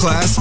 Masterclass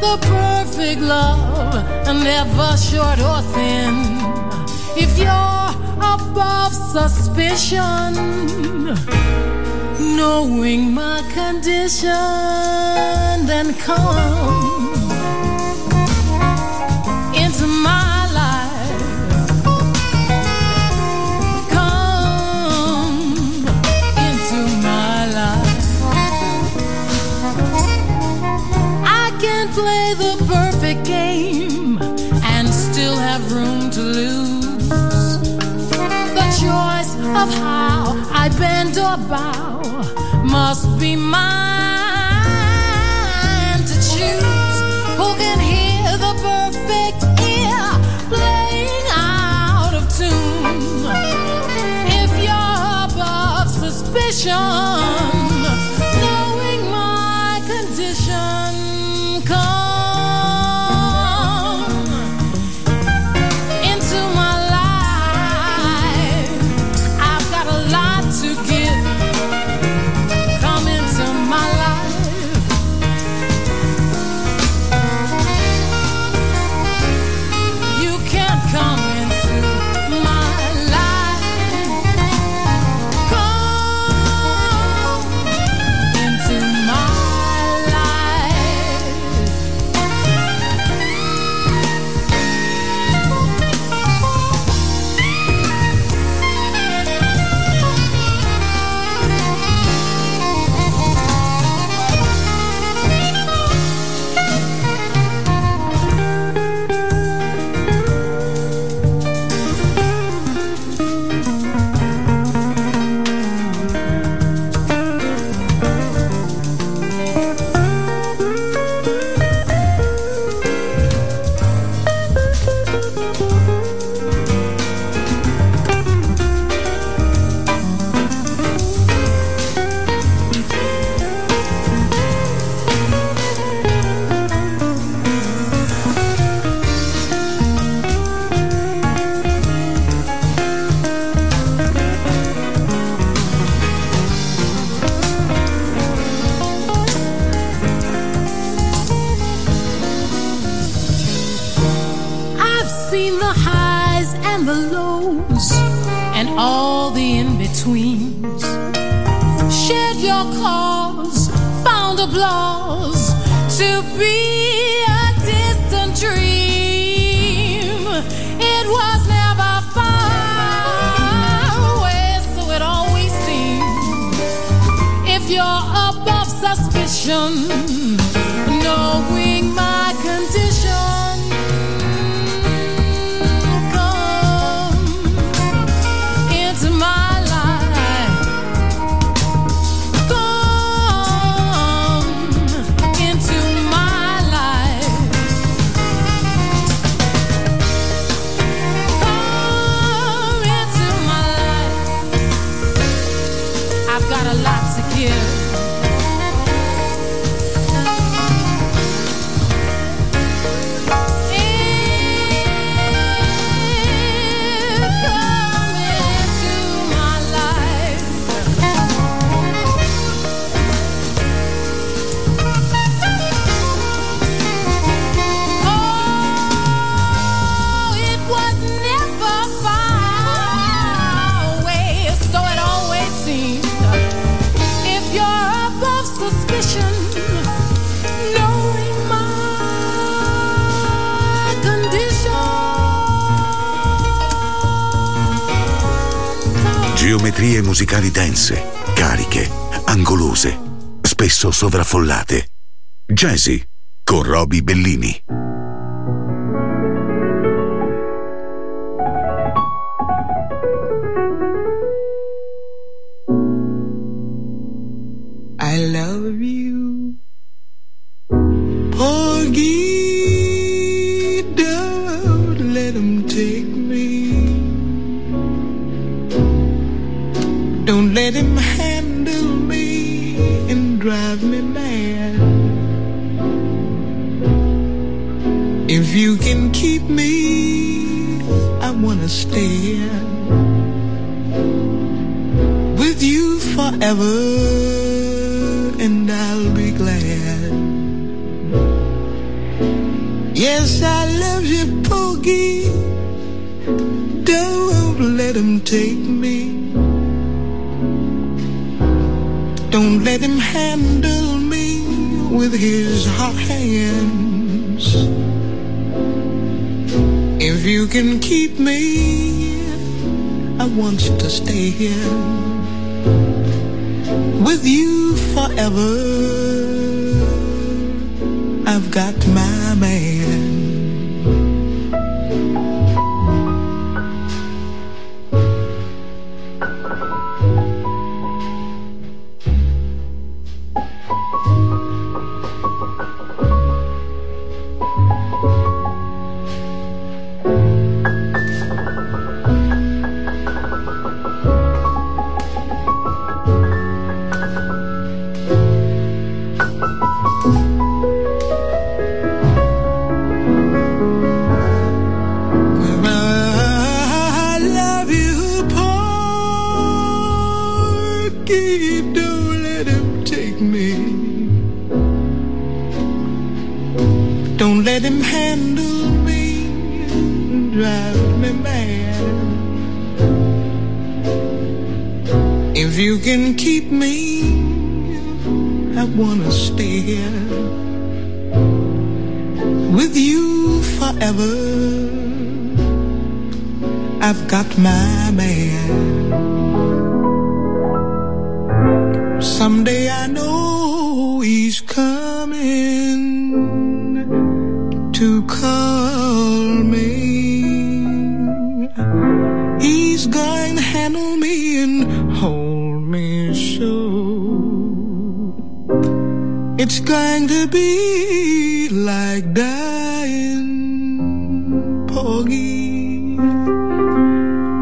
the perfect love and never short or thin? If you're above suspicion, knowing my condition, then come perfect game and still have room to lose. The choice of how I bend or bow must be mine to choose. Who can hear the perfect ear playing out of tune? If you're above suspicion. Musicali dense, cariche, angolose, spesso sovraffollate. Jazzy con Roby Bellini. let him take me. Don't let him handle me with his hot hands. If you can keep me, I want to stay here with you forever.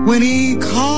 when he called.